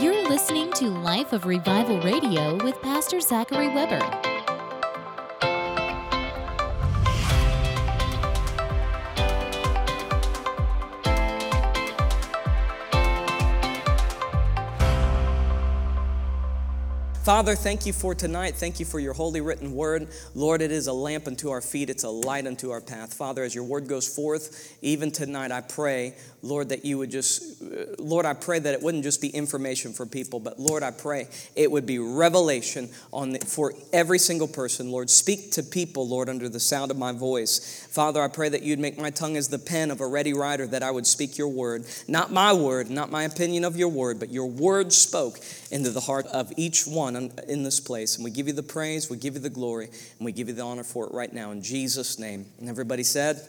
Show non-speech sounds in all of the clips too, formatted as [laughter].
You're listening to Life of Revival Radio with Pastor Zachary Weber. Father, thank you for tonight. Thank you for your holy written word. Lord, it is a lamp unto our feet, it's a light unto our path. Father, as your word goes forth, even tonight, I pray, Lord, that you would just, uh, Lord, I pray that it wouldn't just be information for people, but Lord, I pray it would be revelation on the, for every single person. Lord, speak to people, Lord, under the sound of my voice. Father, I pray that you'd make my tongue as the pen of a ready writer, that I would speak your word, not my word, not my opinion of your word, but your word spoke into the heart of each one in this place. And we give you the praise, we give you the glory, and we give you the honor for it right now in Jesus' name. And everybody said,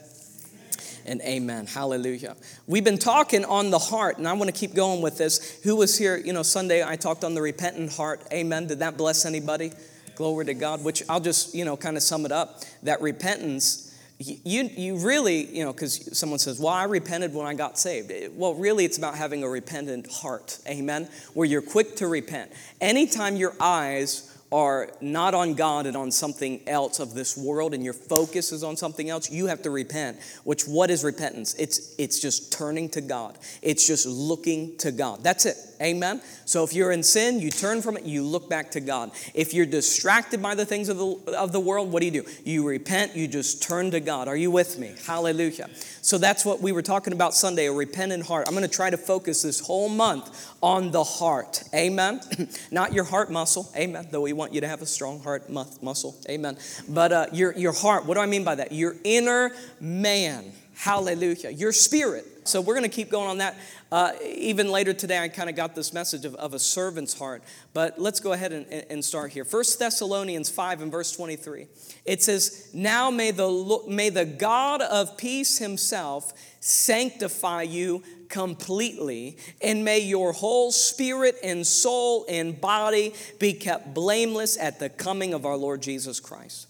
and amen. Hallelujah. We've been talking on the heart, and I want to keep going with this. Who was here? You know, Sunday I talked on the repentant heart. Amen. Did that bless anybody? Glory to God, which I'll just, you know, kind of sum it up that repentance you, you really, you know, because someone says, well, I repented when I got saved. Well, really, it's about having a repentant heart, amen, where you're quick to repent. Anytime your eyes are not on God and on something else of this world and your focus is on something else, you have to repent. Which what is repentance? It's it's just turning to God. It's just looking to God. That's it. Amen. So if you're in sin, you turn from it, you look back to God. If you're distracted by the things of the of the world, what do you do? You repent, you just turn to God. Are you with me? Hallelujah. So that's what we were talking about Sunday, a repentant heart. I'm going to try to focus this whole month on the heart. Amen. [clears throat] Not your heart muscle. Amen. Though we want you to have a strong heart mu- muscle. Amen. But uh, your, your heart, what do I mean by that? Your inner man. Hallelujah. Your spirit. So we're going to keep going on that. Uh, even later today, I kind of got this message of, of, a servant's heart. But let's go ahead and, and start here. First Thessalonians 5 and verse 23. It says, Now may the, may the God of peace himself sanctify you completely, and may your whole spirit and soul and body be kept blameless at the coming of our Lord Jesus Christ.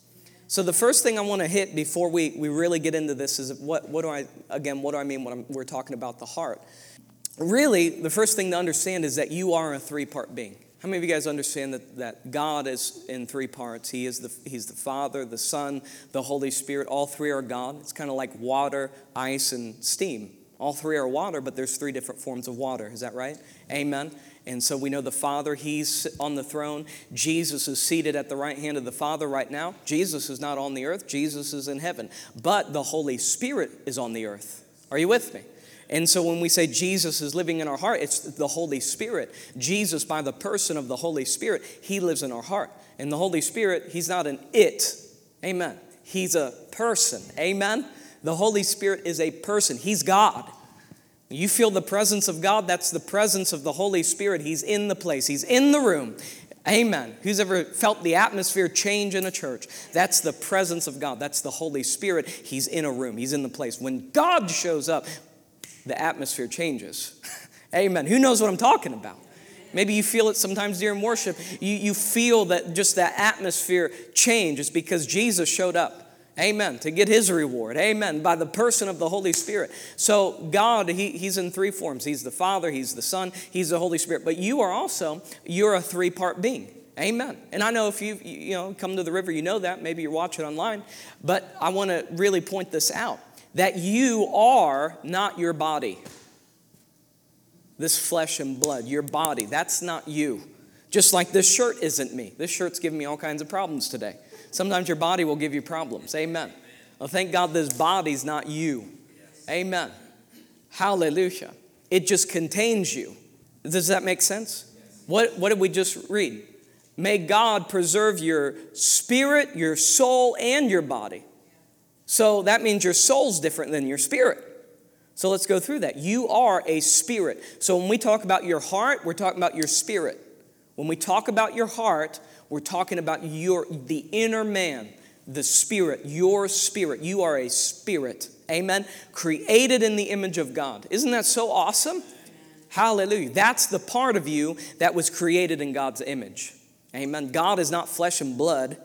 So the first thing I want to hit before we, we really get into this is what, what do I, again, what do I mean when I'm, we're talking about the heart? Really, the first thing to understand is that you are a three-part being. How many of you guys understand that, that God is in three parts? He is the, he's the Father, the Son, the Holy Spirit. All three are God. It's kind of like water, ice, and steam. All three are water, but there's three different forms of water. Is that right? Amen. And so we know the Father, He's on the throne. Jesus is seated at the right hand of the Father right now. Jesus is not on the earth, Jesus is in heaven. But the Holy Spirit is on the earth. Are you with me? And so when we say Jesus is living in our heart, it's the Holy Spirit. Jesus, by the person of the Holy Spirit, He lives in our heart. And the Holy Spirit, He's not an it. Amen. He's a person. Amen. The Holy Spirit is a person. He's God. You feel the presence of God, that's the presence of the Holy Spirit. He's in the place, He's in the room. Amen. Who's ever felt the atmosphere change in a church? That's the presence of God. That's the Holy Spirit. He's in a room, He's in the place. When God shows up, the atmosphere changes. [laughs] Amen. Who knows what I'm talking about? Maybe you feel it sometimes during worship. You, you feel that just that atmosphere changes because Jesus showed up. Amen. To get his reward. Amen. By the person of the Holy Spirit. So, God, he, He's in three forms He's the Father, He's the Son, He's the Holy Spirit. But you are also, you're a three part being. Amen. And I know if you you know come to the river, you know that. Maybe you're watching online. But I want to really point this out that you are not your body. This flesh and blood, your body, that's not you. Just like this shirt isn't me. This shirt's giving me all kinds of problems today. Sometimes your body will give you problems. Amen. Well, thank God this body's not you. Amen. Hallelujah. It just contains you. Does that make sense? What, what did we just read? May God preserve your spirit, your soul, and your body. So that means your soul's different than your spirit. So let's go through that. You are a spirit. So when we talk about your heart, we're talking about your spirit. When we talk about your heart, we're talking about your the inner man, the spirit, your spirit. You are a spirit. Amen. Created in the image of God. Isn't that so awesome? Hallelujah. That's the part of you that was created in God's image. Amen. God is not flesh and blood.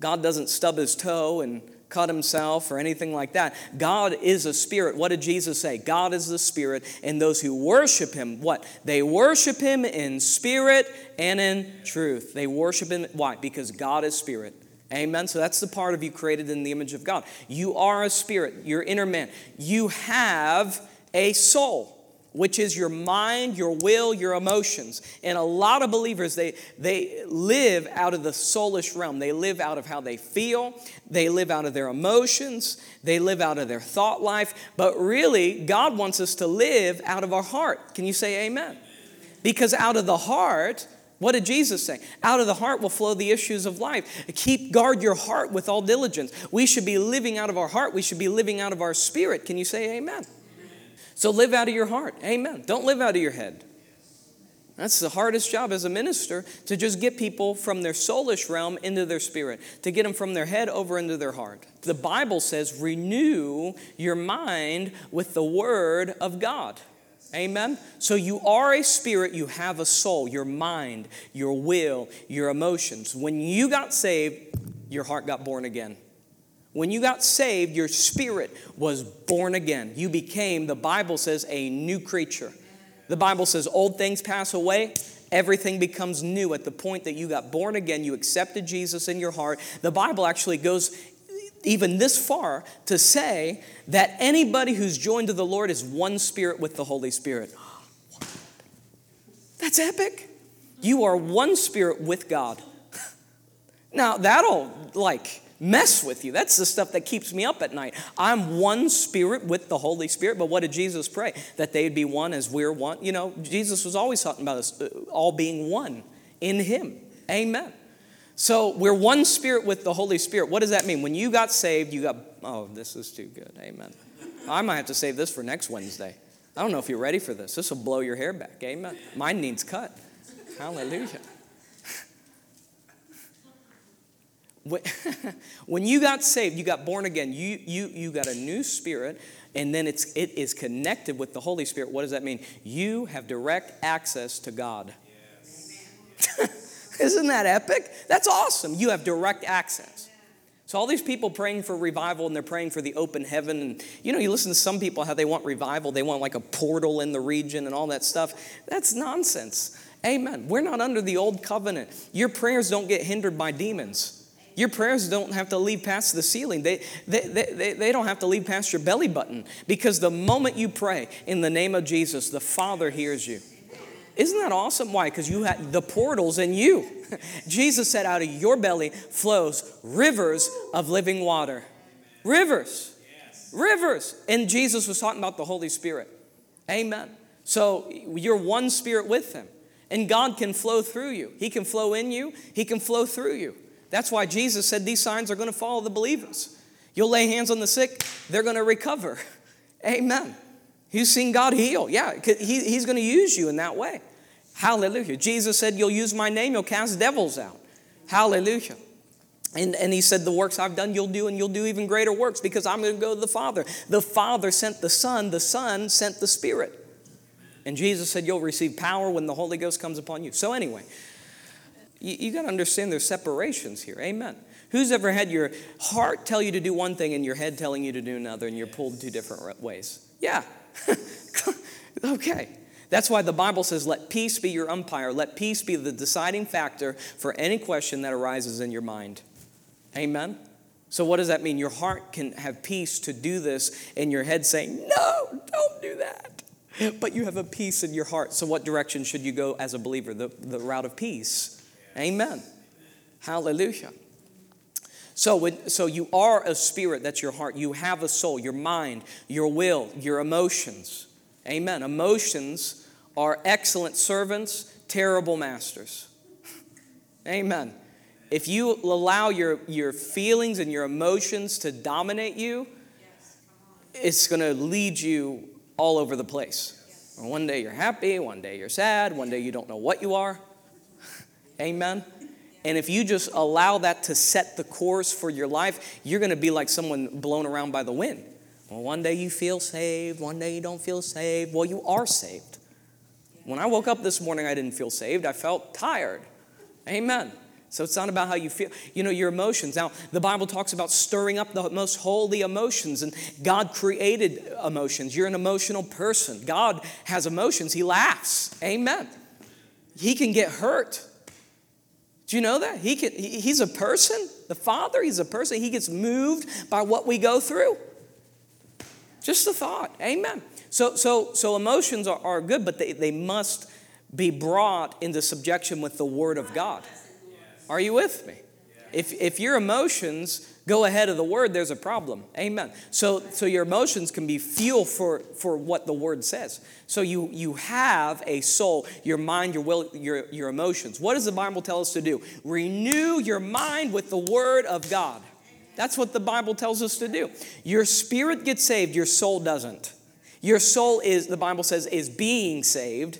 God doesn't stub his toe and cut himself or anything like that. God is a spirit. What did Jesus say? God is the spirit, and those who worship him, what? They worship him in spirit and in truth. They worship him. Why? Because God is spirit. Amen. So that's the part of you created in the image of God. You are a spirit, your inner man. You have a soul which is your mind, your will, your emotions. And a lot of believers, they, they live out of the soulish realm. They live out of how they feel, they live out of their emotions, they live out of their thought life. But really, God wants us to live out of our heart. Can you say amen? Because out of the heart, what did Jesus say? Out of the heart will flow the issues of life. Keep guard your heart with all diligence. We should be living out of our heart. We should be living out of our spirit. Can you say amen? So live out of your heart. Amen. Don't live out of your head. That's the hardest job as a minister to just get people from their soulish realm into their spirit, to get them from their head over into their heart. The Bible says, renew your mind with the word of God. Amen. So you are a spirit, you have a soul, your mind, your will, your emotions. When you got saved, your heart got born again. When you got saved, your spirit was born again. You became, the Bible says, a new creature. The Bible says, old things pass away, everything becomes new at the point that you got born again, you accepted Jesus in your heart. The Bible actually goes even this far to say that anybody who's joined to the Lord is one spirit with the Holy Spirit. That's epic. You are one spirit with God. Now, that'll like mess with you. That's the stuff that keeps me up at night. I'm one spirit with the Holy Spirit. But what did Jesus pray? That they'd be one as we're one. You know, Jesus was always talking about us uh, all being one in Him. Amen. So we're one spirit with the Holy Spirit. What does that mean? When you got saved, you got, oh, this is too good. Amen. I might have to save this for next Wednesday. I don't know if you're ready for this. This will blow your hair back. Amen. Mine needs cut. Hallelujah. [laughs] when you got saved, you got born again, you, you, you got a new spirit, and then it's, it is connected with the Holy Spirit. What does that mean? You have direct access to God. Yes. [laughs] Isn't that epic? That's awesome. You have direct access. So, all these people praying for revival and they're praying for the open heaven. And you know, you listen to some people how they want revival, they want like a portal in the region and all that stuff. That's nonsense. Amen. We're not under the old covenant. Your prayers don't get hindered by demons. Your prayers don't have to leave past the ceiling. They, they, they, they don't have to leave past your belly button because the moment you pray in the name of Jesus, the Father hears you. Isn't that awesome? Why? Because you had the portals in you. [laughs] Jesus said, out of your belly flows rivers of living water. Rivers. Rivers. And Jesus was talking about the Holy Spirit. Amen. So you're one spirit with Him. And God can flow through you. He can flow in you, He can flow through you. That's why Jesus said these signs are going to follow the believers. You'll lay hands on the sick, they're going to recover. [laughs] Amen. You've seen God heal. Yeah, he, He's going to use you in that way. Hallelujah. Jesus said, You'll use my name, you'll cast devils out. Hallelujah. And, and he said, The works I've done, you'll do, and you'll do even greater works because I'm going to go to the Father. The Father sent the Son, the Son sent the Spirit. And Jesus said, You'll receive power when the Holy Ghost comes upon you. So, anyway, you, you got to understand there's separations here. Amen. Who's ever had your heart tell you to do one thing and your head telling you to do another and you're pulled two different ways? Yeah. [laughs] okay. That's why the Bible says, let peace be your umpire. Let peace be the deciding factor for any question that arises in your mind. Amen? So, what does that mean? Your heart can have peace to do this, and your head saying, No, don't do that. But you have a peace in your heart. So, what direction should you go as a believer? The, the route of peace. Amen. Hallelujah. So, when, so you are a spirit, that's your heart. You have a soul, your mind, your will, your emotions. Amen. Emotions are excellent servants, terrible masters. Amen. If you allow your, your feelings and your emotions to dominate you, it's going to lead you all over the place. One day you're happy, one day you're sad, one day you don't know what you are. Amen. And if you just allow that to set the course for your life, you're going to be like someone blown around by the wind. Well, one day you feel saved, one day you don't feel saved. Well, you are saved. When I woke up this morning, I didn't feel saved. I felt tired. Amen. So it's not about how you feel, you know, your emotions. Now, the Bible talks about stirring up the most holy emotions, and God created emotions. You're an emotional person. God has emotions. He laughs. Amen. He can get hurt. Do you know that? He can, he's a person. The Father, he's a person. He gets moved by what we go through. Just a thought. Amen. So, so, so emotions are, are good, but they, they must be brought into subjection with the Word of God. Are you with me? If, if your emotions go ahead of the word, there's a problem. Amen. So, so your emotions can be fuel for, for what the word says. So you, you have a soul, your mind, your will, your, your emotions. What does the Bible tell us to do? Renew your mind with the word of God. That's what the Bible tells us to do. Your spirit gets saved, your soul doesn't. Your soul is, the Bible says, is being saved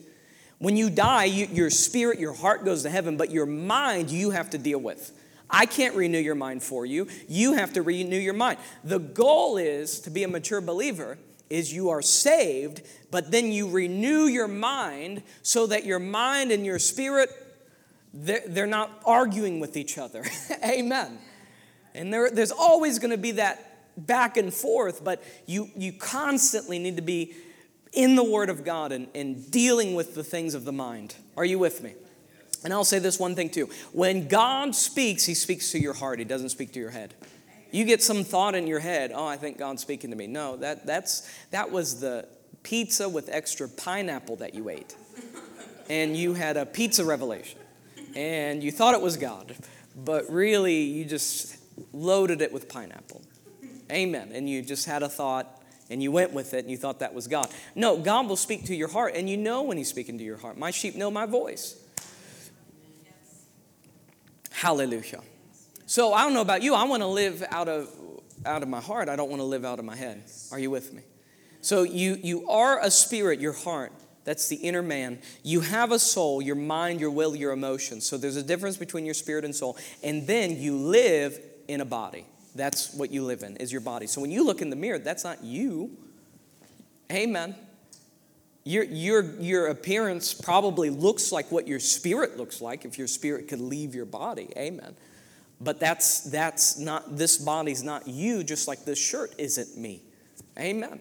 when you die, you, your spirit, your heart goes to heaven, but your mind you have to deal with. I can't renew your mind for you. You have to renew your mind. The goal is to be a mature believer is you are saved, but then you renew your mind so that your mind and your spirit they're, not arguing with each other. [laughs] Amen. And there, there's always going to be that back and forth, but you, you constantly need to be in the Word of God and, and dealing with the things of the mind. Are you with me? And I'll say this one thing too. When God speaks, He speaks to your heart, He doesn't speak to your head. You get some thought in your head, oh, I think God's speaking to me. No, that, that's, that was the pizza with extra pineapple that you ate. And you had a pizza revelation. And you thought it was God, but really you just loaded it with pineapple. Amen. And you just had a thought, and you went with it and you thought that was God. No, God will speak to your heart and you know when He's speaking to your heart. My sheep know my voice. Hallelujah. So I don't know about you. I want to live out of out of my heart. I don't want to live out of my head. Are you with me? So you you are a spirit, your heart. That's the inner man. You have a soul, your mind, your will, your emotions. So there's a difference between your spirit and soul. And then you live in a body. That's what you live in, is your body. So when you look in the mirror, that's not you. Amen. Your, your, your appearance probably looks like what your spirit looks like if your spirit could leave your body. Amen. But that's, that's not, this body's not you, just like this shirt isn't me. Amen.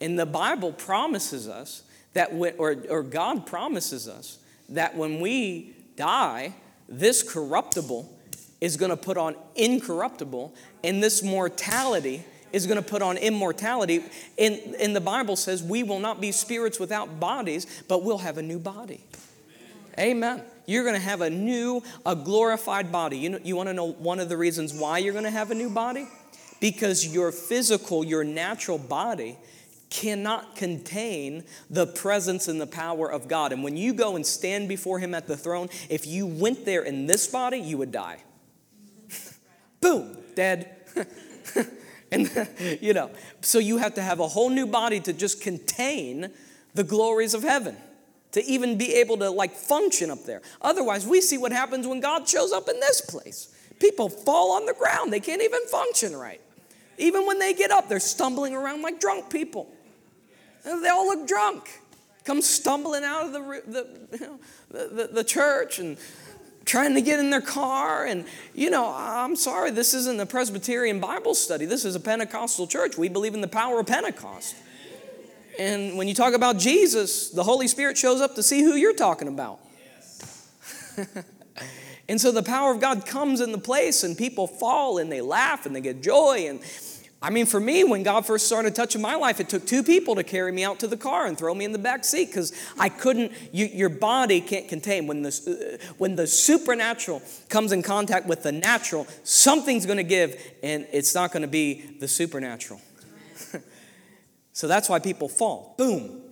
And the Bible promises us that, when, or, or God promises us that when we die, this corruptible is going to put on incorruptible, and this mortality is going to put on immortality. And, and the Bible says we will not be spirits without bodies, but we'll have a new body. Amen. You're going to have a new, a glorified body. You, know, you want to know one of the reasons why you're going to have a new body? Because your physical, your natural body cannot contain the presence and the power of God. And when you go and stand before Him at the throne, if you went there in this body, you would die [laughs] boom, dead. [laughs] and, [laughs] you know, so you have to have a whole new body to just contain the glories of heaven to even be able to like function up there. Otherwise, we see what happens when God shows up in this place. People fall on the ground, they can't even function right. Even when they get up, they're stumbling around like drunk people. And they all look drunk. Come stumbling out of the, the, you [laughs] know, the, the, the church and trying to get in their car. And, you know, I'm sorry, this isn't a Presbyterian Bible study. This is a Pentecostal church. We believe in the power of Pentecost. And when you talk about Jesus, the Holy Spirit shows up to see who you're talking about. [laughs] and so the power of God comes in the place, and people fall and they laugh and they get joy. And I mean, for me, when God first started touching my life, it took two people to carry me out to the car and throw me in the back seat because I couldn't, you, your body can't contain. When the, when the supernatural comes in contact with the natural, something's going to give, and it's not going to be the supernatural. [laughs] so that's why people fall. Boom.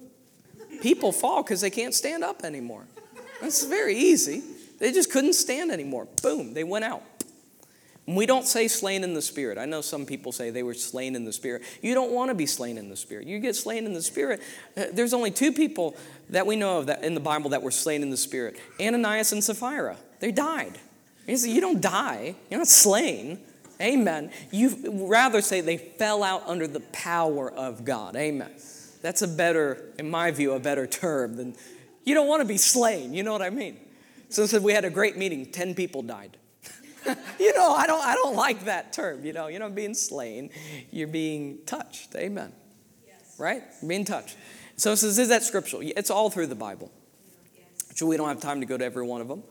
People fall because they can't stand up anymore. That's very easy. They just couldn't stand anymore. Boom, they went out. We don't say slain in the spirit. I know some people say they were slain in the spirit. You don't want to be slain in the spirit. You get slain in the spirit. Uh, there's only two people that we know of that in the Bible that were slain in the spirit Ananias and Sapphira. They died. You don't die, you're not slain. Amen. You rather say they fell out under the power of God. Amen. That's a better, in my view, a better term than you don't want to be slain. You know what I mean? So said we had a great meeting, 10 people died. [laughs] you know, I don't, I don't like that term. You know, you're not being slain, you're being touched. Amen. Yes. Right? being touched. So it says, is that scriptural? It's all through the Bible. So we don't have time to go to every one of them.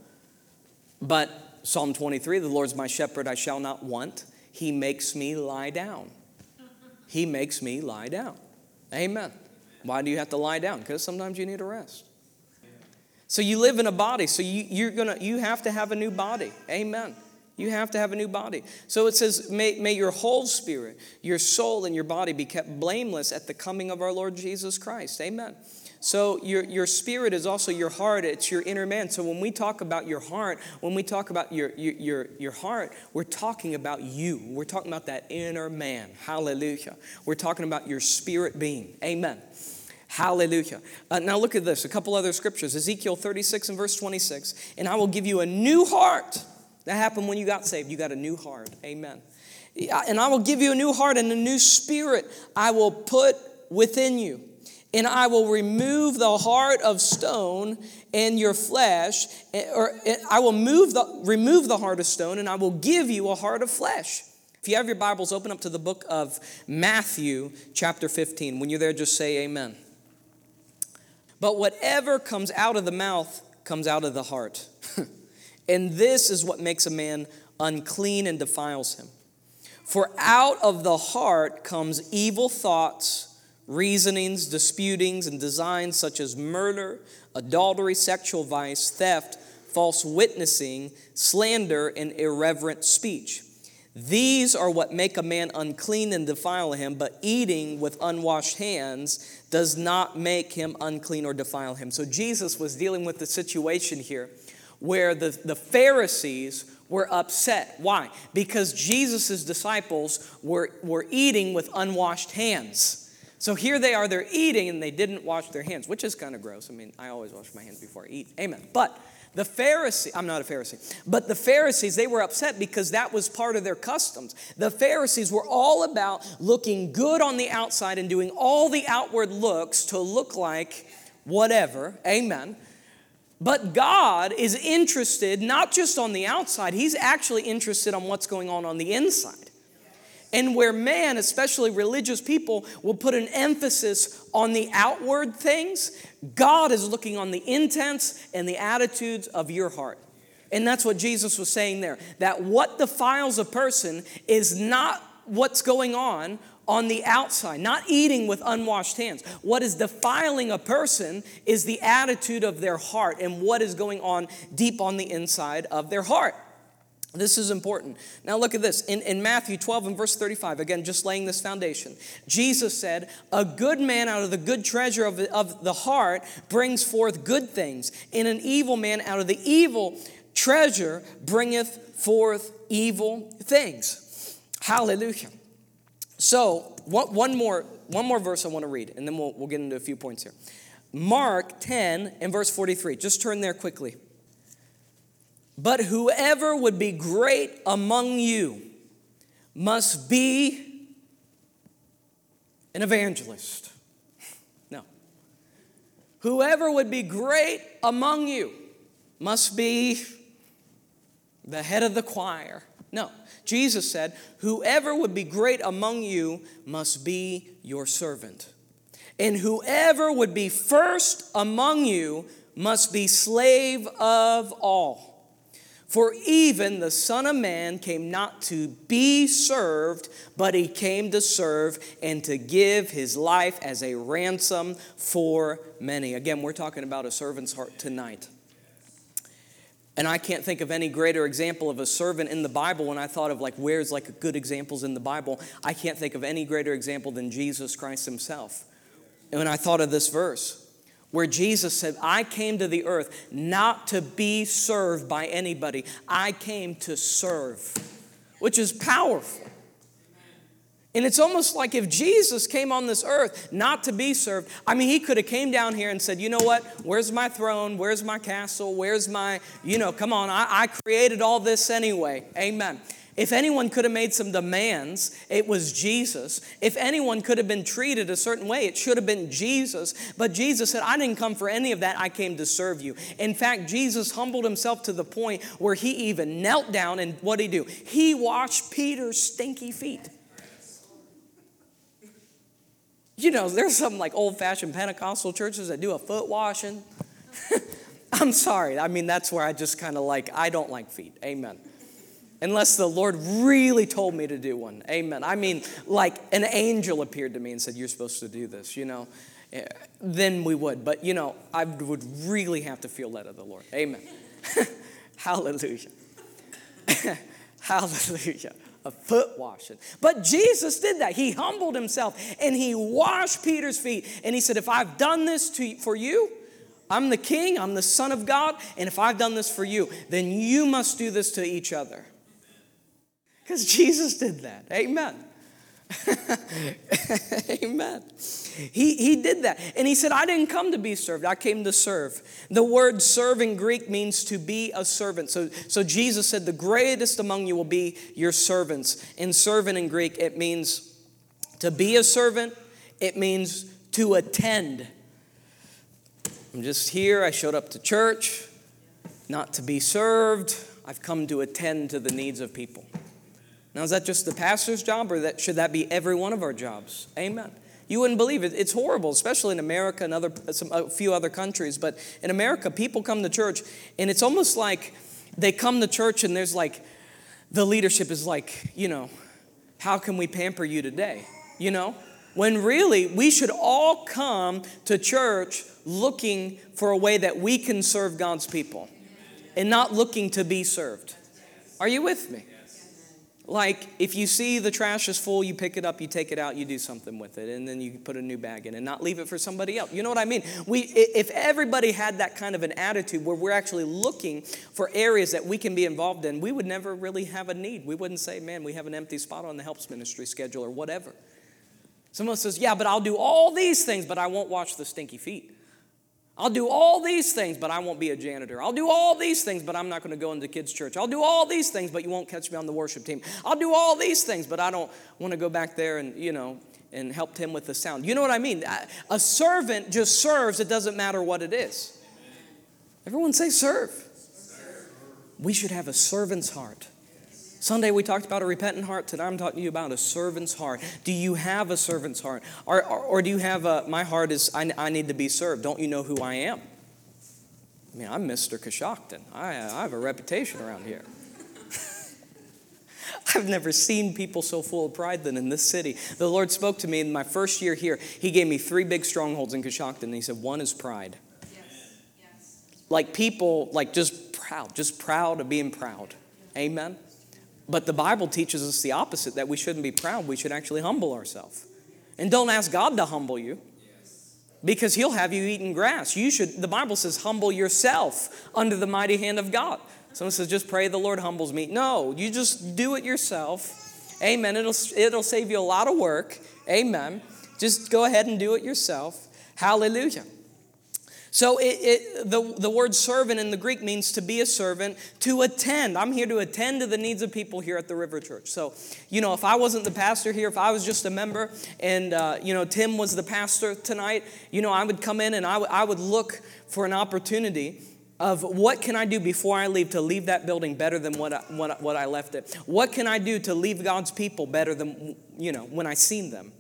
But Psalm 23 the Lord's my shepherd, I shall not want. He makes me lie down. [laughs] He makes me lie down. Amen. Why do you have to lie down? Because sometimes you need a rest. So you live in a body, so you, you're gonna you have to have a new body. Amen. You have to have a new body. So it says, may, may your whole spirit, your soul, and your body be kept blameless at the coming of our Lord Jesus Christ. Amen. So your, your spirit is also your heart, it's your inner man. So when we talk about your heart, when we talk about your, your, your, your heart, we're talking about you. We're talking about that inner man. Hallelujah. We're talking about your spirit being. Amen. Hallelujah. Uh, now look at this, a couple other scriptures. Ezekiel 36 and verse 26. And I will give you a new heart. That happened when you got saved. You got a new heart. Amen. And I will give you a new heart and a new spirit I will put within you and I will remove the heart of stone and your flesh, eh, or eh, I will move the, remove the heart of stone, and I will give you a heart of flesh. If you have your Bibles, open up to the book of Matthew, chapter 15. When you're there, just say amen. But whatever comes out of the mouth comes out of the heart. [laughs] and this is what makes a man unclean and defiles him. For out of the heart comes evil thoughts reasonings, disputings, and designs such as murder, adultery, sexual vice, theft, false witnessing, slander, and irreverent speech. These are what make a man unclean and defile him, but eating with unwashed hands does not make him unclean or defile him. So Jesus was dealing with the situation here where the, the Pharisees were upset. Why? Because Jesus' disciples were, were eating with unwashed hands. So here they are, they're eating and they didn't wash their hands, which is kind of gross. I mean, I always wash my hands before I eat. Amen. But the Pharisee, I'm not a Pharisee, but the Pharisees, they were upset because that was part of their customs. The Pharisees were all about looking good on the outside and doing all the outward looks to look like whatever. Amen. But God is interested not just on the outside, He's actually interested on what's going on on the inside. And where man, especially religious people, will put an emphasis on the outward things, God is looking on the intents and the attitudes of your heart. And that's what Jesus was saying there that what defiles a person is not what's going on on the outside, not eating with unwashed hands. What is defiling a person is the attitude of their heart and what is going on deep on the inside of their heart. This is important. Now, look at this. In, in Matthew 12 and verse 35, again, just laying this foundation, Jesus said, A good man out of the good treasure of of the heart brings forth good things, and an evil man out of the evil treasure bringeth forth evil things. Hallelujah. So, one, one, more, one more verse I want to read, and then we'll, we'll get into a few points here. Mark 10 and verse 43. Just turn there quickly. But whoever would be great among you must be an evangelist. [laughs] No. Whoever would be great among you must be the head of the choir. No. Jesus said, Whoever would be great among you must be your servant. And whoever would be first among you must be slave of all. For even the Son of Man came not to be served, but he came to serve and to give his life as a ransom for many. Again, we're talking about a servant's heart tonight. And I can't think of any greater example of a servant in the Bible when I thought of like where's like good examples in the Bible. I can't think of any greater example than Jesus Christ himself. And when I thought of this verse, where Jesus said, I came to the earth not to be served by anybody, I came to serve, which is powerful. And it's almost like if Jesus came on this earth not to be served, I mean, he could have came down here and said, you know what, where's my throne? Where's my castle? Where's my, you know, come on, I, I created all this anyway. Amen. If anyone could have made some demands, it was Jesus. If anyone could have been treated a certain way, it should have been Jesus. But Jesus said, I didn't come for any of that. I came to serve you. In fact, Jesus humbled himself to the point where he even knelt down and what did he do? He washed Peter's stinky feet. You know, there's some like old fashioned Pentecostal churches that do a foot washing. [laughs] I'm sorry. I mean, that's where I just kind of like, I don't like feet. Amen unless the Lord really told me to do one. Amen. I mean, like an angel appeared to me and said, You're supposed to do this, you know, eh, then we would. But, you know, I would really have to feel led of the Lord. Amen. [laughs] Hallelujah. [laughs] Hallelujah. A foot washing. But Jesus did that. He humbled himself and he washed Peter's feet. And he said, If I've done this to, for you, I'm the king, I'm the son of God, and if I've done this for you, then you must do this to each other. Because Jesus did that. Amen. [laughs] Amen. He, he did that. And he said, I didn't come to be served, I came to serve. The word serve in Greek means to be a servant. So, so Jesus said, The greatest among you will be your servants. In servant in Greek, it means to be a servant, it means to attend. I'm just here, I showed up to church, not to be served. I've come to attend to the needs of people. Now, is that just the pastor's job, or that, should that be every one of our jobs? Amen. You wouldn't believe it. It's horrible, especially in America and other, some, a few other countries. But in America, people come to church, and it's almost like they come to church, and there's like, the leadership is like, you know, how can we pamper you today? You know? When really, we should all come to church looking for a way that we can serve God's people and not looking to be served. Are you with me? Like, if you see the trash is full, you pick it up, you take it out, you do something with it, and then you put a new bag in and not leave it for somebody else. You know what I mean? We, if everybody had that kind of an attitude where we're actually looking for areas that we can be involved in, we would never really have a need. We wouldn't say, man, we have an empty spot on the helps ministry schedule or whatever. Someone says, yeah, but I'll do all these things, but I won't wash the stinky feet. I'll do all these things, but I won't be a janitor. I'll do all these things, but I'm not going to go into kids' church. I'll do all these things, but you won't catch me on the worship team. I'll do all these things, but I don't want to go back there and, you know, and help him with the sound. You know what I mean? A servant just serves, it doesn't matter what it is. Everyone say serve. serve. We should have a servant's heart. Sunday we talked about a repentant heart. Today I'm talking to you about a servant's heart. Do you have a servant's heart? Or, or, or do you have a, my heart is, I, I, need to be served. Don't you know who I am? I mean, I'm Mr. Coshocton. I, I have a reputation around here. [laughs] I've never seen people so full of pride than in this city. The Lord spoke to me in my first year here. He gave me three big strongholds in Coshocton. And he said, one is pride. Yes. Yes. Like people, like just proud, just proud of being proud. Amen. But the Bible teaches us the opposite that we shouldn't be proud, we should actually humble ourselves. And don't ask God to humble you because he'll have you eating grass. You should the Bible says humble yourself under the mighty hand of God. Someone says just pray the Lord humbles me. No, you just do it yourself. Amen. It'll it'll save you a lot of work. Amen. Just go ahead and do it yourself. Hallelujah. So it, it, the, the word servant in the Greek means to be a servant, to attend. I'm here to attend to the needs of people here at the River Church. So, you know, if I wasn't the pastor here, if I was just a member and, uh, you know, Tim was the pastor tonight, you know, I would come in and I, w- I would look for an opportunity of what can I do before I leave to leave that building better than what I, what, what I left it? What can I do to leave God's people better than, you know, when I seen them?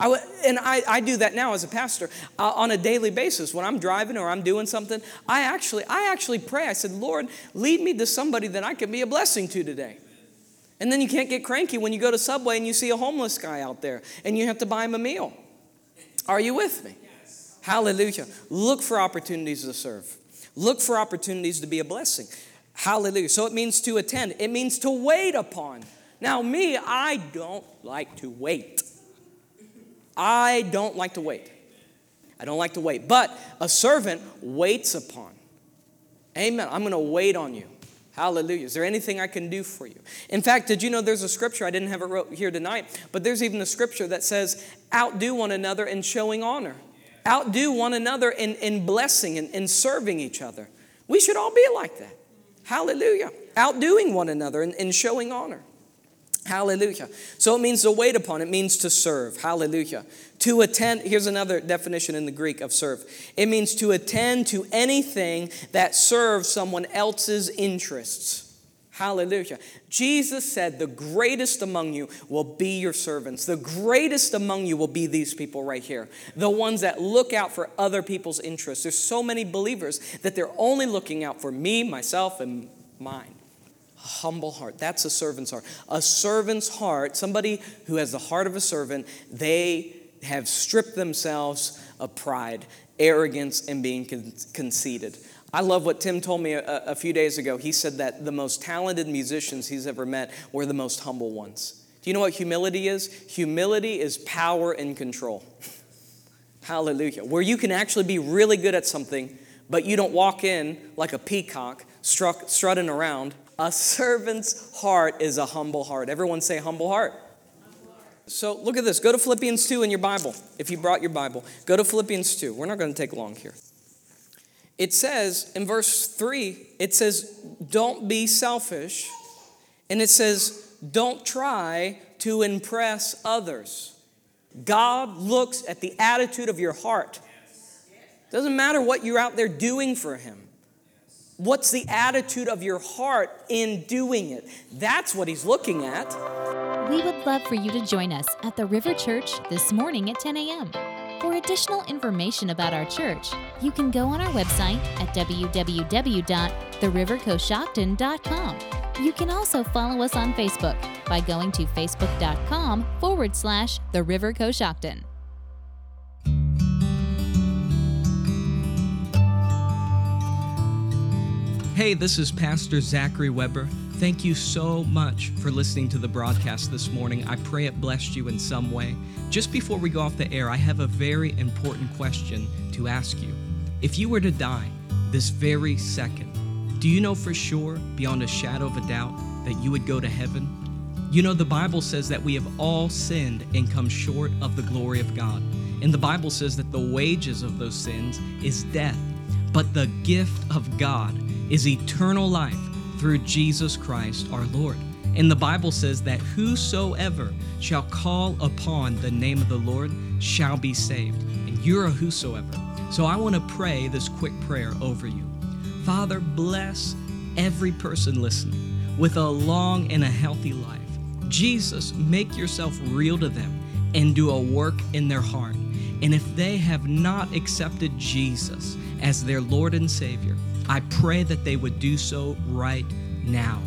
I w- and I, I do that now as a pastor uh, on a daily basis. When I'm driving or I'm doing something, I actually, I actually pray. I said, Lord, lead me to somebody that I can be a blessing to today. And then you can't get cranky when you go to Subway and you see a homeless guy out there and you have to buy him a meal. Are you with me? Yes. Hallelujah. Look for opportunities to serve. Look for opportunities to be a blessing. Hallelujah. So it means to attend, it means to wait upon. Now, me, I don't like to wait. I don't like to wait. I don't like to wait. But a servant waits upon. Amen. I'm going to wait on you. Hallelujah. Is there anything I can do for you? In fact, did you know there's a scripture? I didn't have it here tonight, but there's even a scripture that says, outdo one another in showing honor. Outdo one another in, in blessing and in, in serving each other. We should all be like that. Hallelujah. Outdoing one another in showing honor. Hallelujah. So it means to wait upon, it means to serve. Hallelujah. To attend, here's another definition in the Greek of serve it means to attend to anything that serves someone else's interests. Hallelujah. Jesus said, The greatest among you will be your servants. The greatest among you will be these people right here, the ones that look out for other people's interests. There's so many believers that they're only looking out for me, myself, and mine. A humble heart. That's a servant's heart. A servant's heart, somebody who has the heart of a servant, they have stripped themselves of pride, arrogance, and being con- conceited. I love what Tim told me a, a, few days ago. He said that the most talented musicians he's ever met were the most humble ones. Do you know what humility is? Humility is power and control. [laughs] Hallelujah. Where you can actually be really good at something, but you don't walk in like a peacock strutting around. A servant's heart is a humble heart. Everyone say humble heart. So look at this. Go to Philippians 2 in your Bible. If you brought your Bible, go to Philippians 2. We're not going to take long here it says in verse 3, it says, Don't be selfish. And it says, Don't try to impress others. God looks at the attitude of your heart. Doesn't matter what you're out there doing for Him. What's the attitude of your heart in doing it? That's what He's looking at. We would love for you to join us at the River Church this morning at 10 a.m. For additional information about our church, you can go on our website at www.therivercoshocton.com. You can also follow us on Facebook by going to facebook.com forward slash The River Coshocton. Hey, this is Pastor Zachary Weber. Thank you so much for listening to the broadcast this morning. I pray it blessed you in some way. Just before we go off the air, I have a very important question to ask you. If you were to die this very second, do you know for sure, beyond a shadow of a doubt, that you would go to heaven? You know, the Bible says that we have all sinned and come short of the glory of God. And the Bible says that the wages of those sins is death, but the gift of God is eternal life through Jesus Christ our Lord. And the Bible says that whosoever shall call upon the name of the Lord shall be saved. And you're a whosoever. So I want to pray this quick prayer over you. Father, bless every person listening with a long and a healthy life. Jesus, make yourself real to them and do a work in their heart. And if they have not accepted Jesus as their Lord and Savior, I pray that they would do so right now.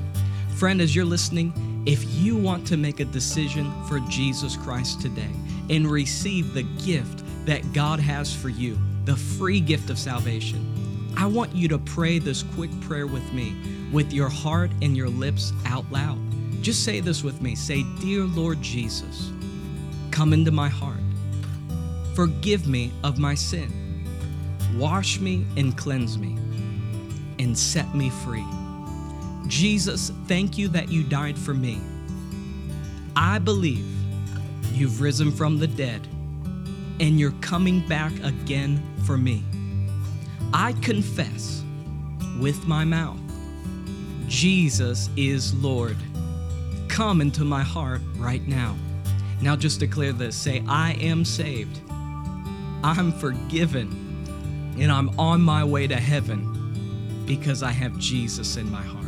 Friend, as you're listening, if you want to make a decision for Jesus Christ today and receive the gift that God has for you, the free gift of salvation, I want you to pray this quick prayer with me, with your heart and your lips out loud. Just say this with me. Say, Dear Lord Jesus, come into my heart. Forgive me of my sin. Wash me and cleanse me and set me free. Jesus, thank you that you died for me. I believe you've risen from the dead and you're coming back again for me. I confess with my mouth Jesus is Lord. Come into my heart right now. Now, just declare this say, I am saved, I'm forgiven, and I'm on my way to heaven because I have Jesus in my heart.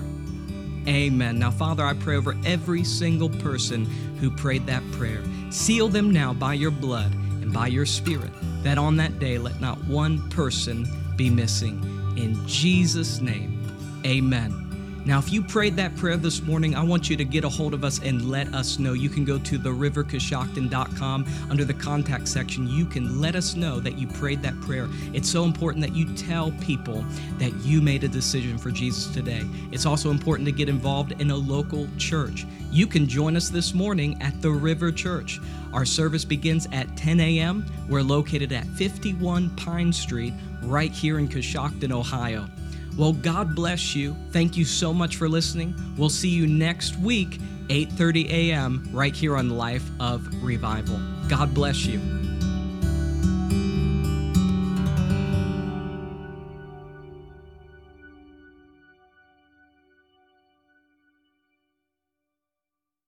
Amen. Now, Father, I pray over every single person who prayed that prayer. Seal them now by your blood and by your spirit, that on that day let not one person be missing. In Jesus' name, amen. Now, if you prayed that prayer this morning, I want you to get a hold of us and let us know. You can go to therivercoshocton.com under the contact section. You can let us know that you prayed that prayer. It's so important that you tell people that you made a decision for Jesus today. It's also important to get involved in a local church. You can join us this morning at the River Church. Our service begins at 10 a.m. We're located at 51 Pine Street, right here in Coshocton, Ohio. Well, God bless you. Thank you so much for listening. We'll see you next week, 8:30 a.m. right here on Life of Revival. God bless you.